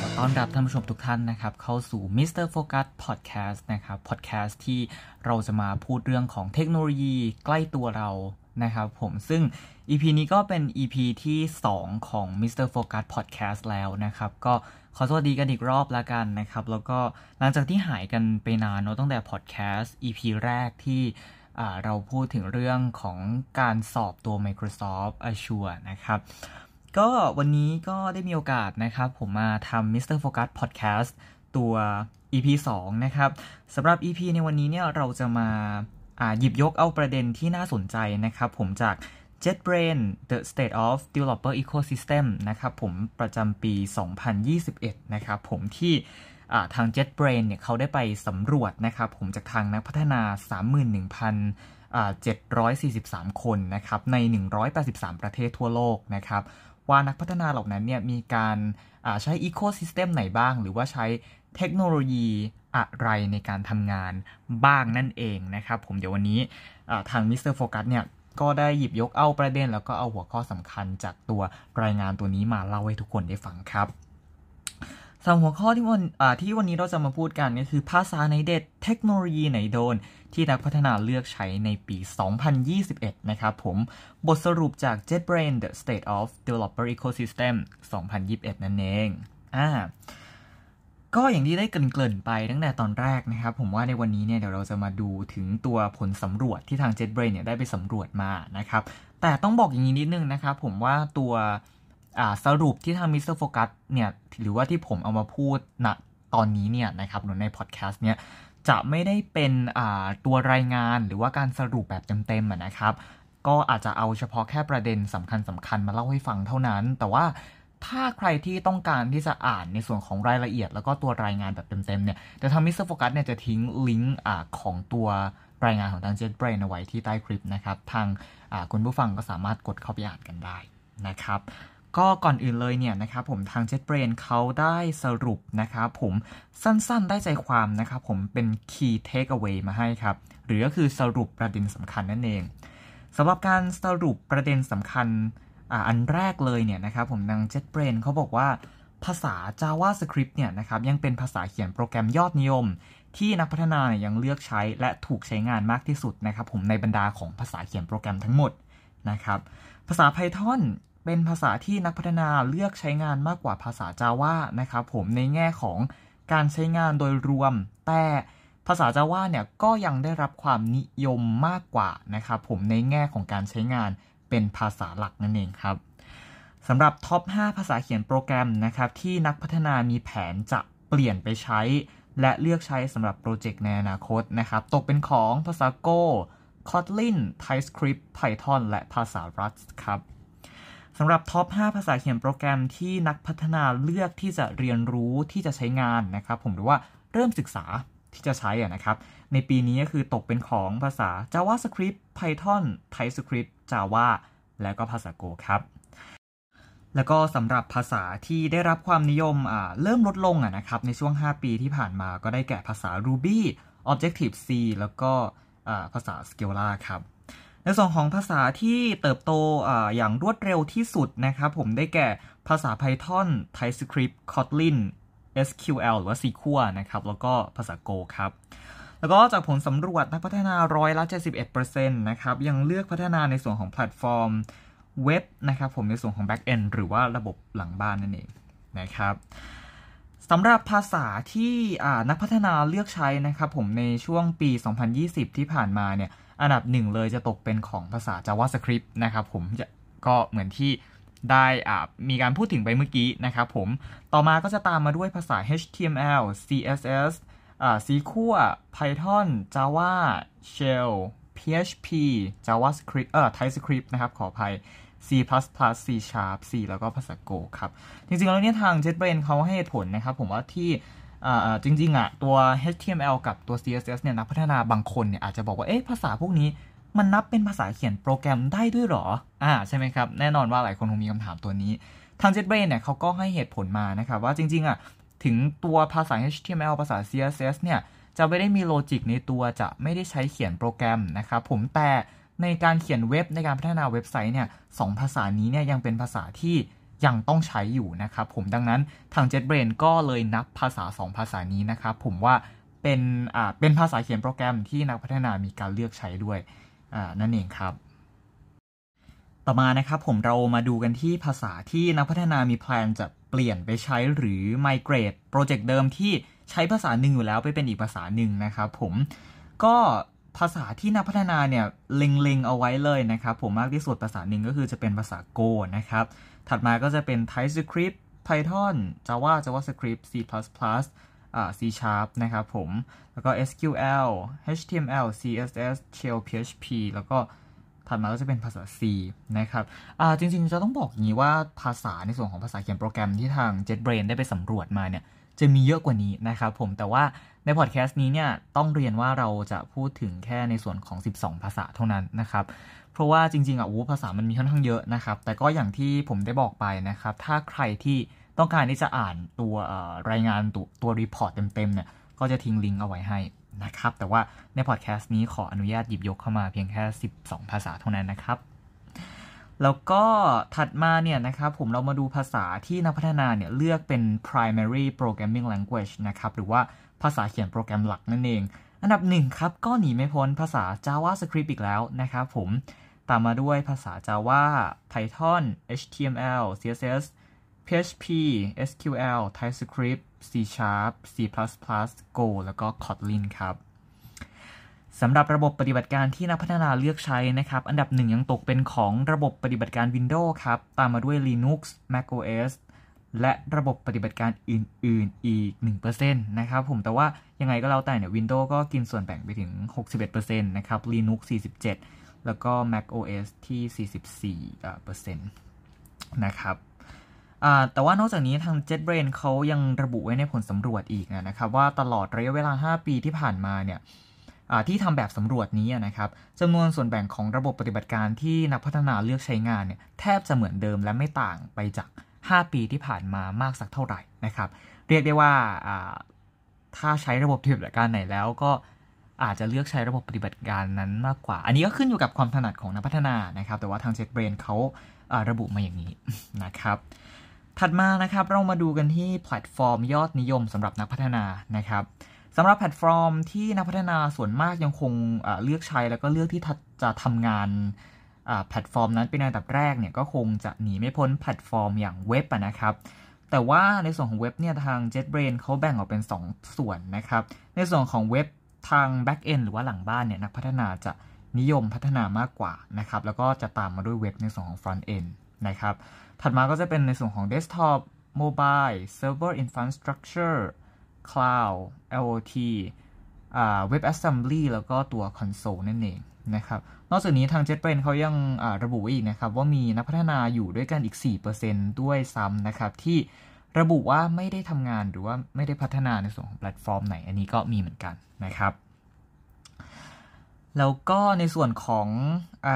ขอต้อนรับท่านผู้ชมทุกท่านนะครับ เข้าสู่ Mr. Focus Podcast นะครับ Podcast ที่เราจะมาพูดเรื่องของเทคโนโลยีใกล้ตัวเรานะครับผมซึ่ง EP นี้ก็เป็น EP ที่ 2 ของ Mr. Focus Podcast แล้วนะครับ ก็ขอสวัสดีกันอีกรอบแล้วกันนะครับ แล้วก็หลังจากที่หายกันไปนานเนาะตั้งแต่ Podcast EP แรกที่เราพูดถึงเรื่องของการสอบตัว Microsoft Azure นะครับ ก็วันนี้ก็ได้มีโอกาสนะครับ ผมมาทำ Mr. Focus Podcast ตัว EP 2 นะครับสำหรับ EP ในวันนี้เนี่ยเราจะมาหยิบยกเอาประเด็นที่น่าสนใจนะครับ ผมจาก JetBrain The State of Developer Ecosystem นะครับผมประจำปี 2021 นะครับผมที่ทาง JetBrain เนี่ยเขาได้ไปสำรวจนะครับผมจากทางนักพัฒนา 31,743 คนนะครับใน 183 ประเทศทั่วโลกนะครับ ว่านักพัฒนาเหล่านั้นเนี่ยมีการใช้ ecosystem ไหนบ้าง หรือว่าใช้เทคโนโลยีอะไรในการทำงานบ้างนั่นเองนะครับผมเดี๋ยววันนี้ทางมิสเตอร์โฟกัสเนี่ยก็ได้หยิบยกเอาประเด็น แล้วก็เอาหัวข้อสำคัญจากตัวรายงานตัวนี้มาเล่าให้ทุกคนได้ฟังครับ สำหรับหัวข้อที่วันที่วันนี้เราจะมาพูดกันก็คือภาษาไหนเด็ดเทคโนโลยีไหนโดน ที่นักพัฒนาเลือกใช้ในปี 2021 นะครับผมบทสรุปจาก JetBrain The State of Developer Ecosystem 2021 นั่นเองอ่าก็อย่างที่ได้เกริ่นๆไปตั้งแต่ตอนแรกนะครับ ผมว่าในวันนี้เนี่ยเดี๋ยวเราจะมาดูถึงตัวผลสำรวจที่ทาง JetBrain เนี่ยได้ไปสำรวจมานะครับ แต่ต้องบอกอย่างนี้นิดนึงนะครับ ผมว่าตัว สรุปที่ทางมิสเตอร์โฟกัสเนี่ยหรือว่าที่ผมเอามาพูดณตอนนี้เนี่ยนะครับหรือในพอดแคสต์เนี่ยจะไม่ได้เป็นตัวรายงานหรือว่าการสรุปแบบเต็มๆนะครับ ก็อาจจะเอาเฉพาะแค่ประเด็นสำคัญสำคัญมาเล่าให้ฟังเท่านั้น แต่ว่าถ้าใครที่ต้องการที่จะอ่านในส่วนของรายละเอียด แล้วก็ตัวรายงานแบบเต็มๆเนี่ยเดี๋ยวทางมิสเตอร์โฟกัสเนี่ยจะทิ้งลิงก์ของตัวรายงานของทาง JetBrains เอาไว้ที่ใต้คลิปนะครับ ทางคุณผู้ฟังก็สามารถกดเข้าไปอ่านกันได้นะครับ ก็ก่อนอื่นเลยเนี่ยนะครับผมทาง JetBrain เขาได้สรุปนะครับผมสั้นๆได้ใจความนะครับผมเป็น Key Takeaway มาให้ครับ หรือก็คือสรุปประเด็นสำคัญนั่นเองสำหรับการสรุปประเด็นสำคัญออันแรกเลยเนี่ยนะครับผมทาง JetBrain เขาบอกว่าภาษา JavaScript เนี่ยนะครับยังเป็นภาษาเขียนโปรแกรมยอดนิยม ที่นักพัฒนาเนี่ยยังเลือกใช้และถูกใช้งานมากที่สุดนะครับผมในบรรดาของภาษาเขียนโปรแกรมทั้งหมดนะครับภาษา Python เป็นภาษาที่นักพัฒนาเลือกใช้งานมากกว่าภาษา Java นะครับผมในแง่ของการใช้งานโดยรวม แต่ภาษา Java เนี่ยก็ยังได้รับความนิยมมากกว่านะครับผมในแง่ของการใช้งานเป็นภาษาหลักนั่นเองครับสำหรับท็อป 5 ภาษาเขียนโปรแกรมนะครับที่นักพัฒนามีแผนจะเปลี่ยนไปใช้ และเลือกใช้สำหรับโปรเจกต์ในอนาคตนะครับตกเป็นของภาษา Go Kotlin TypeScript Python และภาษา Rust ครับ สำหรับท็อป 5 ภาษาเขียนโปรแกรมที่นักพัฒนาเลือกที่จะเรียนรู้ที่จะใช้งานนะครับ ผมหรือว่าเริ่มศึกษาที่จะใช้นะครับ ในปีนี้ก็คือตกเป็นของภาษา JavaScript Python TypeScript Java และก็ภาษา Go ครับแล้วก็สำหรับภาษาที่ได้รับความนิยมเริ่มลดลงนะครับในช่วง 5 ปีที่ผ่านมาก็ได้แก่ภาษา Ruby Objective C แล้วก็ภาษา Scala ครับ ในส่วนของภาษาที่เติบโตออย่างรวดเร็วที่สุดนะครับผมได้แก่ภาษา Python TypeScript Kotlin SQL หรือว่า SQL นะครับ แล้วก็ภาษา Go ครับ แล้วก็จากผลสำรวจนักพัฒนาร้อยละ71%นะครับ ยังเลือกพัฒนาในส่วนของแพลตฟอร์มเว็บนะครับผมในส่วนของ Back End หรือว่าระบบหลังบ้านนั่นเองนะครับสำหรับภาษาที่นักพัฒนาเลือกใช้นะครับผมในช่วงปี 2020 ที่ผ่านมาเนี่ย อันดับหนึ่งเลยจะตกเป็นของภาษา JavaScript นะครับผมจะก็เหมือนที่ได้มีการพูดถึงไปเมื่อกี้นะครับผม ต่อมาก็จะตามมาด้วยภาษา HTML CSS อ่า SQL Python Java Shell PHP JavaScript เอ่อ TypeScript นะครับ ขออภัย C++ C Sharp C แล้วก็ภาษา Go ครับ จริงๆ แล้วเนี่ยทาง JetBrains เขาให้ผลนะครับ ผมว่าที่ จริงๆอะตัว HTML กับตัว CSS เนี่ยนักพัฒนาบางคนเนี่ยอาจจะบอกว่าเอ๊ะภาษาพวกนี้มันนับเป็นภาษาเขียนโปรแกรมได้ด้วยหรอ อ่าใช่ไหมครับ แน่นอนว่าหลายคนคงมีคำถามตัวนี้ ทาง JetBrains เนี่ยเขาก็ให้เหตุผลมานะครับว่าจริงๆอะถึงตัวภาษา HTML ภาษา CSS เนี่ยจะไม่ได้มีโลจิกในตัวจะไม่ได้ใช้เขียนโปรแกรมนะครับผมแต่ในการเขียนเว็บในการพัฒนาเว็บไซต์เนี่ยสองภาษานี้เนี่ยยังเป็นภาษาที่ ยังต้องใช้อยู่นะครับผมดังนั้นทาง JetBrains ก็เลยนับภาษา 2 ภาษานี้นะครับผมว่าเป็นอ่าเป็นภาษาเขียนโปรแกรมที่นักพัฒนามีการเลือกใช้ด้วยอ่านั่นเองครับ ต่อมานะครับผมเรามาดูกันที่ภาษาที่นักพัฒนามีแพลนจะเปลี่ยนไปใช้หรือ migrate โปรเจกต์เดิมที่ใช้ภาษาหนึ่งอยู่แล้วไปเป็นอีกภาษาหนึ่งนะครับผมก็ภาษาที่นักพัฒนาเนี่ยเล็งๆเอาไว้เลยนะครับผมมากที่สุดภาษาหนึ่งก็คือจะเป็นภาษา Go นะครับ ถัดมาก็จะเป็น TypeScript Python Java JavaScript C++ อ่า C Sharp นะครับผม แล้วก็ SQL HTML CSS Shell PHP แล้วก็ถัดมาก็จะเป็นภาษา C นะครับจริงๆ จะต้องบอกอย่างนี้ว่าภาษาในส่วนของภาษาเขียนโปรแกรมที่ทาง JetBrains ได้ไปสำรวจมาเนี่ย จะมีเยอะกว่านี้นะครับผม แต่ว่าในพอดแคสต์นี้เนี่ย ต้องเรียนว่าเราจะพูดถึงแค่ในส่วนของ 12 ภาษาเท่านั้นนะครับ เพราะว่าจริงๆอะภาษามันมีค่อนข้างเยอะนะครับ แต่ก็อย่างที่ผมได้บอกไปนะครับ ถ้าใครที่ต้องการที่จะอ่านตัวรายงานตัวตัว report เต็มๆเนี่ยก็จะทิ้งลิงก์เอาไว้ให้นะครับ แต่ว่าในพอดแคสต์นี้ขออนุญาตหยิบยกเข้ามาเพียงแค่ 12 ภาษาเท่านั้นนะครับ แล้วก็ถัดมาเนี่ยนะครับผมเรามาดูภาษาที่นักพัฒนาเนี่ยเลือกเป็น primary programming language นะครับ หรือว่าภาษาเขียนโปรแกรมหลักนั่นเอง อันดับหนึ่งครับ ก็หนีไม่พ้นภาษา JavaScript อีกแล้วนะครับผม ตามมาด้วยภาษา Java Python HTML CSS PHP SQL TypeScript C Sharp C++ Go แล้วก็ Kotlin ครับสำหรับระบบปฏิบัติการที่นักพัฒนาเลือกใช้นะครับ อันดับหนึ่งยังตกเป็นของระบบปฏิบัติการ Windows ครับ ตามมาด้วย Linux macOS และระบบปฏิบัติการอื่น ๆ อีก 1%นะครับผม แต่ว่ายังไงก็แล้วแต่เนี่ย Windows ก็กินส่วนแบ่งไปถึง 61%นะครับ Linux 47 แล้วก็ Mac OS ที่ 44%นต์นะครับแต่ว่านอกจากนี้ทาง JetBrain เขายังระบุไว้ในผลสำรวจอีกนะครับว่าตลอดระยะเวลา 5 ปีที่ผ่านมาเนี่ยที่ทำแบบสำรวจนี้นะครับจำนวนส่วนแบ่งของระบบปฏิบัติการที่นักพัฒนาเลือกใช้งานเนี่ยแทบจะเหมือนเดิมและไม่ต่างไปจาก 5 ปีที่ผ่านมามากสักเท่าไหร่นะครับ เรียกได้ว่าถ้าใช้ระบบปฏิบัติการไหนแล้วก็ อาจจะเลือกใช้ระบบปฏิบัติการนั้นมากกว่า อันนี้ก็ขึ้นอยู่กับความถนัดของนักพัฒนานะครับ แต่ว่าทาง Jetbrain เขาระบุมาอย่างนี้นะครับ ถัดมานะครับเรามาดูกันที่แพลตฟอร์มยอดนิยมสำหรับนักพัฒนานะครับสำหรับแพลตฟอร์มที่นักพัฒนาส่วนมากยังคงเลือกใช้แล้วก็เลือกที่จะทำงานแพลตฟอร์มนั้นเป็นอันดับแรกเนี่ยก็คงจะหนีไม่พ้นแพลตฟอร์มอย่างเว็บนะครับแต่ว่าในส่วนของเว็บเนี่ยทาง JetBrains เขาแบ่งออกเป็น 2 ส่วนนะครับ ในส่วนของเว็บ ทาง Backend หรือว่าหลังบ้านเนี่ยนักพัฒนาจะนิยมพัฒนามากกว่านะครับ แล้วก็จะตามมาด้วยเว็บในส่วนของ Front End นะครับ ถัดมาก็จะเป็นในส่วนของ Desktop Mobile Server Infrastructure Cloud IoT WebAssembly แล้วก็ตัว Console นั่นเองนะครับ นอกจากนี้ทาง JetBrains เขายังระบุอีกนะครับ ว่ามีนักพัฒนาอยู่ด้วยกันอีก 4%ด้วยซ้ำนะครับที่ ระบุว่าไม่ได้ทำงานหรือว่าไม่ได้พัฒนาในส่วนของแพลตฟอร์มไหน อันนี้ก็มีเหมือนกันนะครับ แล้วก็ในส่วนของอ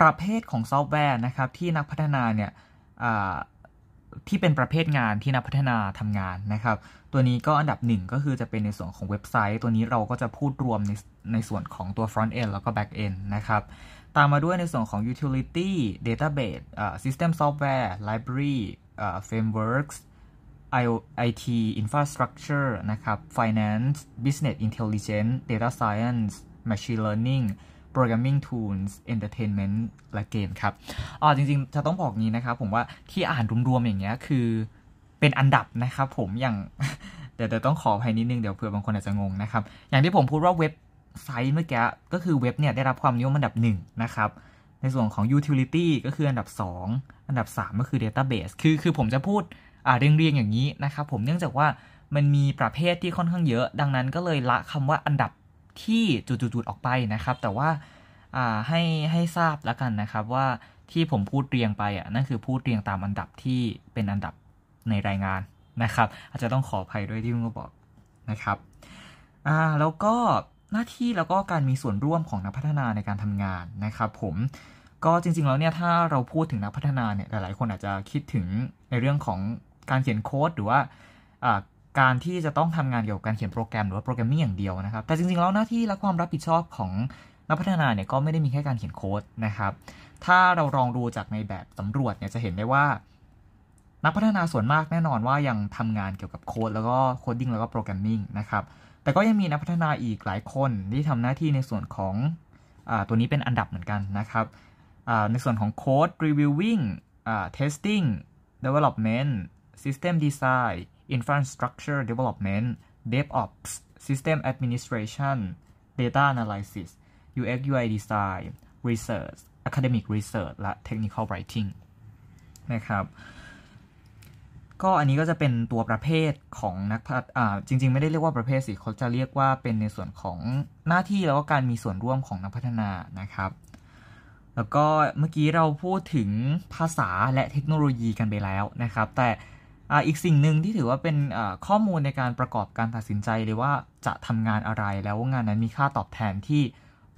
ประเภทของซอฟต์แวร์นะครับ ที่นักพัฒนาเนี่ยที่เป็นประเภทงานที่นักพัฒนาทำงานนะครับ ตัวนี้ก็อันดับหนึ่งก็คือจะเป็นในส่วนของเว็บไซต์ ตัวนี้เราก็จะพูดรวมในในส่วนของตัว front end แล้วก็ back end นะครับ ตามมาด้วยในส่วนของ utility database system software library frameworks IT infrastructure นะครับ finance business intelligence data science machine learning programming tools entertainment และเกมครับอ๋อจริงๆ จะต้องบอกงี้นะครับ ผมว่าที่อ่านรวมๆ อย่างเงี้ยคือเป็นอันดับนะครับผมอย่างเดี๋ยวต้องขออภัยนิดนึง เดี๋ยวเผื่อบางคนอาจจะงงนะครับ อย่างที่ผมพูดว่าเว็บไซต์เมื่อกี้ก็คือเว็บเนี่ยได้รับความนิยมอันดับ1นะครับ ในส่วนของ utility ก็คืออันดับ 2 อันดับ 3 ก็คือ database คือคือผมจะพูดอ่าเรียงๆอย่างนี้นะครับผมเนื่องจากว่ามันมีประเภทที่ค่อนข้างเยอะ ดังนั้นก็เลยละคำว่าอันดับที่จุดๆออกไปนะครับ แต่ว่าให้ให้ทราบแล้วกันนะครับว่าที่ผมพูดเรียงไปอะนั่นคือพูดเรียงตามอันดับที่เป็นอันดับในรายงานนะครับ อาจจะต้องขออภัยด้วยที่เพิ่งบอกนะครับอ่าแล้วก็หน้าที่แล้วก็การมีส่วนร่วมของนักพัฒนาในการทำงานนะครับ ผม ก็จริงๆแล้วเนี่ยถ้าเราพูดถึงนักพัฒนาเนี่ยหลายๆคนอาจจะคิดถึงในเรื่องของการเขียนโค้ดหรือว่าการที่จะต้องทำงานเกี่ยวกับการเขียนโปรแกรมหรือว่าโปรแกรมมิ่งอย่างเดียวนะครับ แต่จริงๆแล้วหน้าที่และความรับผิดชอบของนักพัฒนาเนี่ยก็ไม่ได้มีแค่การเขียนโค้ดนะครับ ถ้าเราลองดูจากในแบบสำรวจเนี่ยจะเห็นได้ว่า นักพัฒนาส่วนมากแน่นอนว่ายังทำงานเกี่ยวกับโค้ดแล้วก็ coding แล้วก็ programming นะครับ แต่ก็ยังมีนักพัฒนาอีกหลายคนที่ทำหน้าที่ในส่วนของอตัวนี้เป็นอันดับเหมือนกันนะครับ ในส่วนของโค้ด reviewing testing development system design infrastructure development DevOps system administration data analysis UX UI design research academic research และ technical writing นะครับก็อันนี้ก็จะเป็นตัวประเภทของนักพัฒอ่าจริง ๆ ไม่ได้เรียกว่าประเภทสิเขาจะเรียกว่าเป็นในส่วนของหน้าที่แล้วก็การมีส่วนร่วมของนักพัฒนานะครับ แล้วก็เมื่อกี้เราพูดถึงภาษาและเทคโนโลยีกันไปแล้วนะครับ แต่อีกสิ่งหนึ่งที่ถือว่าเป็นข้อมูลในการประกอบการตัดสินใจเลยว่าจะทำงานอะไรแล้วงานนั้นมีค่าตอบแทนที่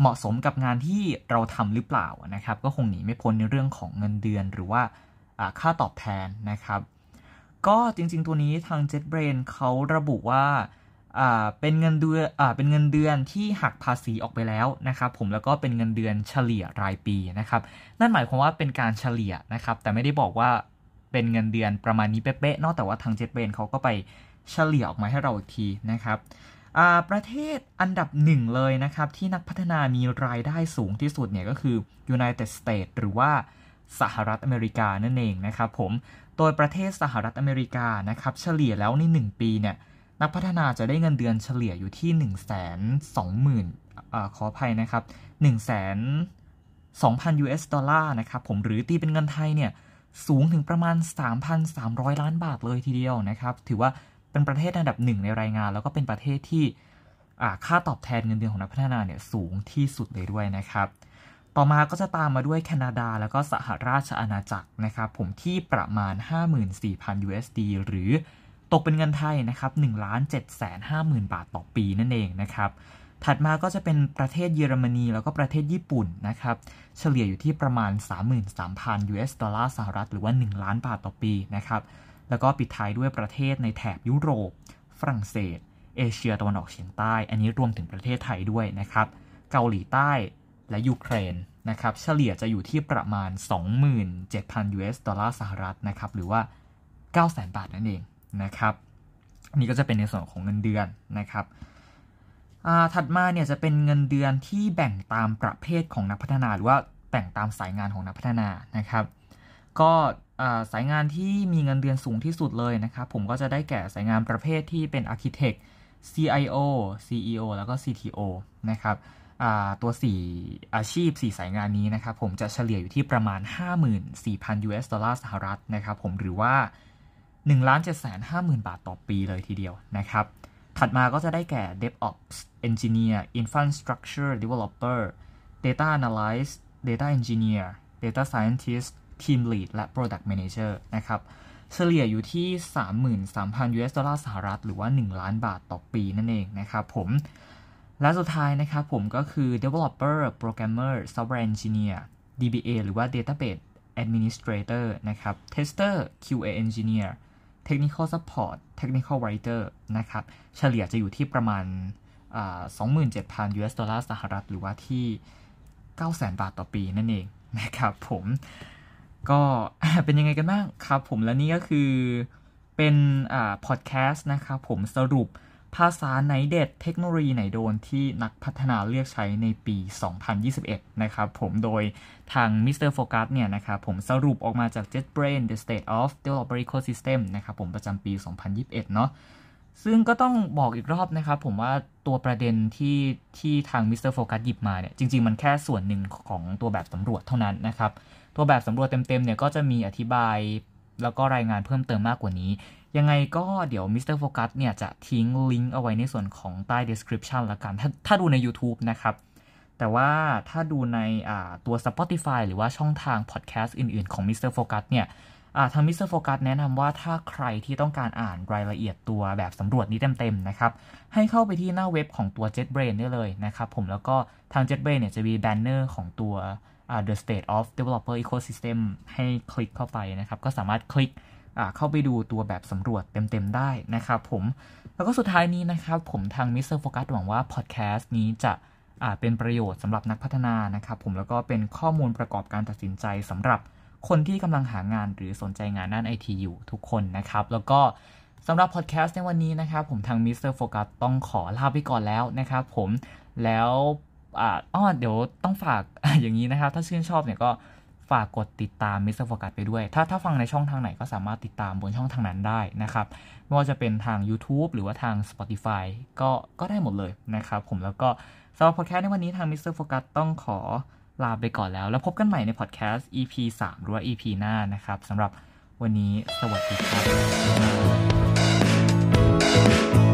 เหมาะสมกับงานที่เราทำหรือเปล่านะครับ ก็คงหนีไม่พ้นในเรื่องของเงินเดือนหรือว่าค่าตอบแทนนะครับ ก็จริงๆตัวนี้ทาง JetBrain เขาระบุว่า เป็นเงินเดือนเป็นเงินเดือนที่หักภาษีออกไปแล้วนะครับ ผมแล้วก็เป็นเงินเดือนเฉลี่ยรายปีนะครับ นั่นหมายความว่าเป็นการเฉลี่ยนะครับ แต่ไม่ได้บอกว่าเป็นเงินเดือนประมาณนี้เป๊ะๆนอกแต่ว่าทาง JetBrain เขาก็ไปเฉลี่ยออกมาให้เราอีกทีนะครับประเทศอันดับหนึ่งเลยนะครับ ที่นักพัฒนามีรายได้สูงที่สุดเนี่ยก็คือ United States หรือว่าสหรัฐอเมริกานั่นเองนะครับผม โดยประเทศสหรัฐอเมริกานะครับ เฉลี่ยแล้วใน 1 ปีเนี่ย นักพัฒนาจะได้เงินเดือนเฉลี่ยอยู่ที่ 1 2 0 0 0 0อขออภัยนะครับ 1 2 0 0 0 US ดอลลาร์นะครับผมหรือตีเป็นเงินไทยเนี่ยสูงถึงประมาณ 3,300 ล้านบาทเลยทีเดียวนะครับ ถือว่าเป็นประเทศอันดับหนึ่งในรายงาน แล้วก็เป็นประเทศที่ค่าตอบแทนเงินเดือนของนักพัฒนาเนี่ยสูงที่สุดเลยด้วยนะครับ ต่อมาก็จะตามมาด้วยแคนาดาแล้วก็สหราชอาณาจักรนะครับผมที่ประมาณ 54,000 USD หรือ ตกเป็นเงินไทยนะครับ1 7 5 0 0 0 0 บาทต่อปีนั่นเองนะครับ ถัดมาก็จะเป็นประเทศเยอรมนีแล้วก็ประเทศญี่ปุ่นนะครับ เฉลี่ยอยู่ที่ประมาณ 33,000 US ดอลลาร์สหรัฐหรือว่า 1 ล้านบาทต่อปีนะครับ แล้วก็ปิดท้ายด้วยประเทศในแถบยุโรป ฝรั่งเศส เอเชียตะวันออกเฉียงใต้ อันนี้รวมถึงประเทศไทยด้วยนะครับ เกาหลีใต้และยูเครนนะครับเฉลี่ยจะอยู่ที่ประมาณ 27,000 US ดอลลาร์สหรัฐนะครับหรือว่า 900,000 บาทนั่นเอง นะครับนี่ก็จะเป็นในส่วนของเงินเดือนนะครับถัดมาเนี่ยจะเป็นเงินเดือนที่แบ่งตามประเภทของนักพัฒนาหรือว่าแบ่งตามสายงานของนักพัฒนานะครับ ก็สายงานที่มีเงินเดือนสูงที่สุดเลยนะครับผมก็จะได้แก่สายงานประเภทที่เป็น Architect CIO CEO แล้วก็ CTO นะครับตัว 4 อาชีพ 4 สายงานนี้นะครับผมจะเฉลี่ยอยู่ที่ประมาณ 54,000 US ดอลลาร์สหรัฐนะครับผมหรือว่า 1 7 5 0 0 0 0 บาทต่อปีเลยทีเดียวนะครับ ถัดมาก็จะได้แก่ DevOps Engineer Infrastructure Developer Data Analyst Data Engineer Data Scientist Team Lead และ Product Manager นะครับ เฉลี่ยอยู่ที่ 33,000 US ดอลลาร์สหรัฐ หรือว่า 1 ล้านบาทต่อปีนั่นเองนะครับผม และสุดท้ายนะครับผมก็คือ developer programmer software engineer DBA หรือว่า database administrator นะครับ tester QA engineer technical support technical writer นะครับ เฉลี่ยจะอยู่ที่ประมาณ 27,000 US ดอลลาร์สหรัฐ หรือว่าที่ 900,000 บาทต่อปีนั่นเองนะครับผมก็เป็นยังไงกันบ้างครับผมและนี่ก็คือเป็นพอดแคสต์นะครับผมสรุป ภาษาไหนเด็ดเทคโนโลยีไหนโดนที่นักพัฒนาเลือกใช้ในปี 2021 นะครับผมโดยทาง Mr. Focus เนี่ยนะครับผมสรุปออกมาจาก JetBrain The State of Developer Ecosystem นะครับผมประจำปี 2021 เนาะซึ่งก็ต้องบอกอีกรอบนะครับผมว่าตัวประเด็นที่ที่ทาง Mr. Focus หยิบมาเนี่ยจริง ๆ มันแค่ส่วนหนึ่งของตัวแบบสำรวจเท่านั้นนะครับ ตัวแบบสำรวจเต็มๆเนี่ยก็จะมีอธิบาย แล้วก็รายงานเพิ่มเติมมากกว่านี้ ยังไงก็เดี๋ยว Mr. Focus เนี่ยจะทิ้งลิงก์เอาไว้ในส่วนของใต้ description ละกัน ถ้าถ้าดูใน YouTube นะครับ แต่ว่าถ้าดูในตัว Spotify หรือว่าช่องทางพอดแคสต์อื่น ๆ ของ Mr. Focus เนี่ยทาง Mr. Focus แนะนำว่าถ้าใครที่ต้องการอ่านรายละเอียดตัวแบบสำรวจนี้เต็ม ๆ นะครับ ให้เข้าไปที่หน้าเว็บของตัว JetBrain ได้เลยนะครับผมแล้วก็ทาง JetBrain เนี่ยจะมีแบนเนอร์ของตัว The State of Developer Ecosystem ให้คลิกเข้าไปนะครับ ก็สามารถคลิกเข้าไปดูตัวแบบสำรวจเต็ม ๆ ได้นะครับผม แล้วก็สุดท้ายนี้นะครับ ผมทาง Mr. Focus หวังว่าพอดแคสต์นี้จะเป็นประโยชน์สำหรับนักพัฒนานะครับ ผมแล้วก็เป็นข้อมูลประกอบการตัดสินใจสำหรับคนที่กำลังหางานหรือสนใจงานด้านไอทีอยู่ทุกคนนะครับ แล้วก็สำหรับพอดแคสต์ในวันนี้นะครับ ผมทาง Mr. Focus ต้องขอลาไปก่อนแล้วนะครับผมแล้ว อ่าอ้อเดี๋ยวต้องฝากอย่างนี้นะครับ ถ้าชื่นชอบเนี่ยก็ฝากกดติดตาม Mr. Focus ไปด้วย ถ้าถ้าฟังในช่องทางไหนก็สามารถติดตามบนช่องทางนั้นได้นะครับ ไม่ว่าจะเป็นทาง YouTube หรือว่าทาง Spotify ก็ก็ได้หมดเลยนะครับ ผมแล้วก็สำหรับพอดแคสต์ในวันนี้ทาง Mr. Focus ต้องขอลาไปก่อนแล้ว แล้วพบกันใหม่ในพอดแคสต์ EP 3 หรือว่า EP หน้านะครับสำหรับวันนี้สวัสดีครับ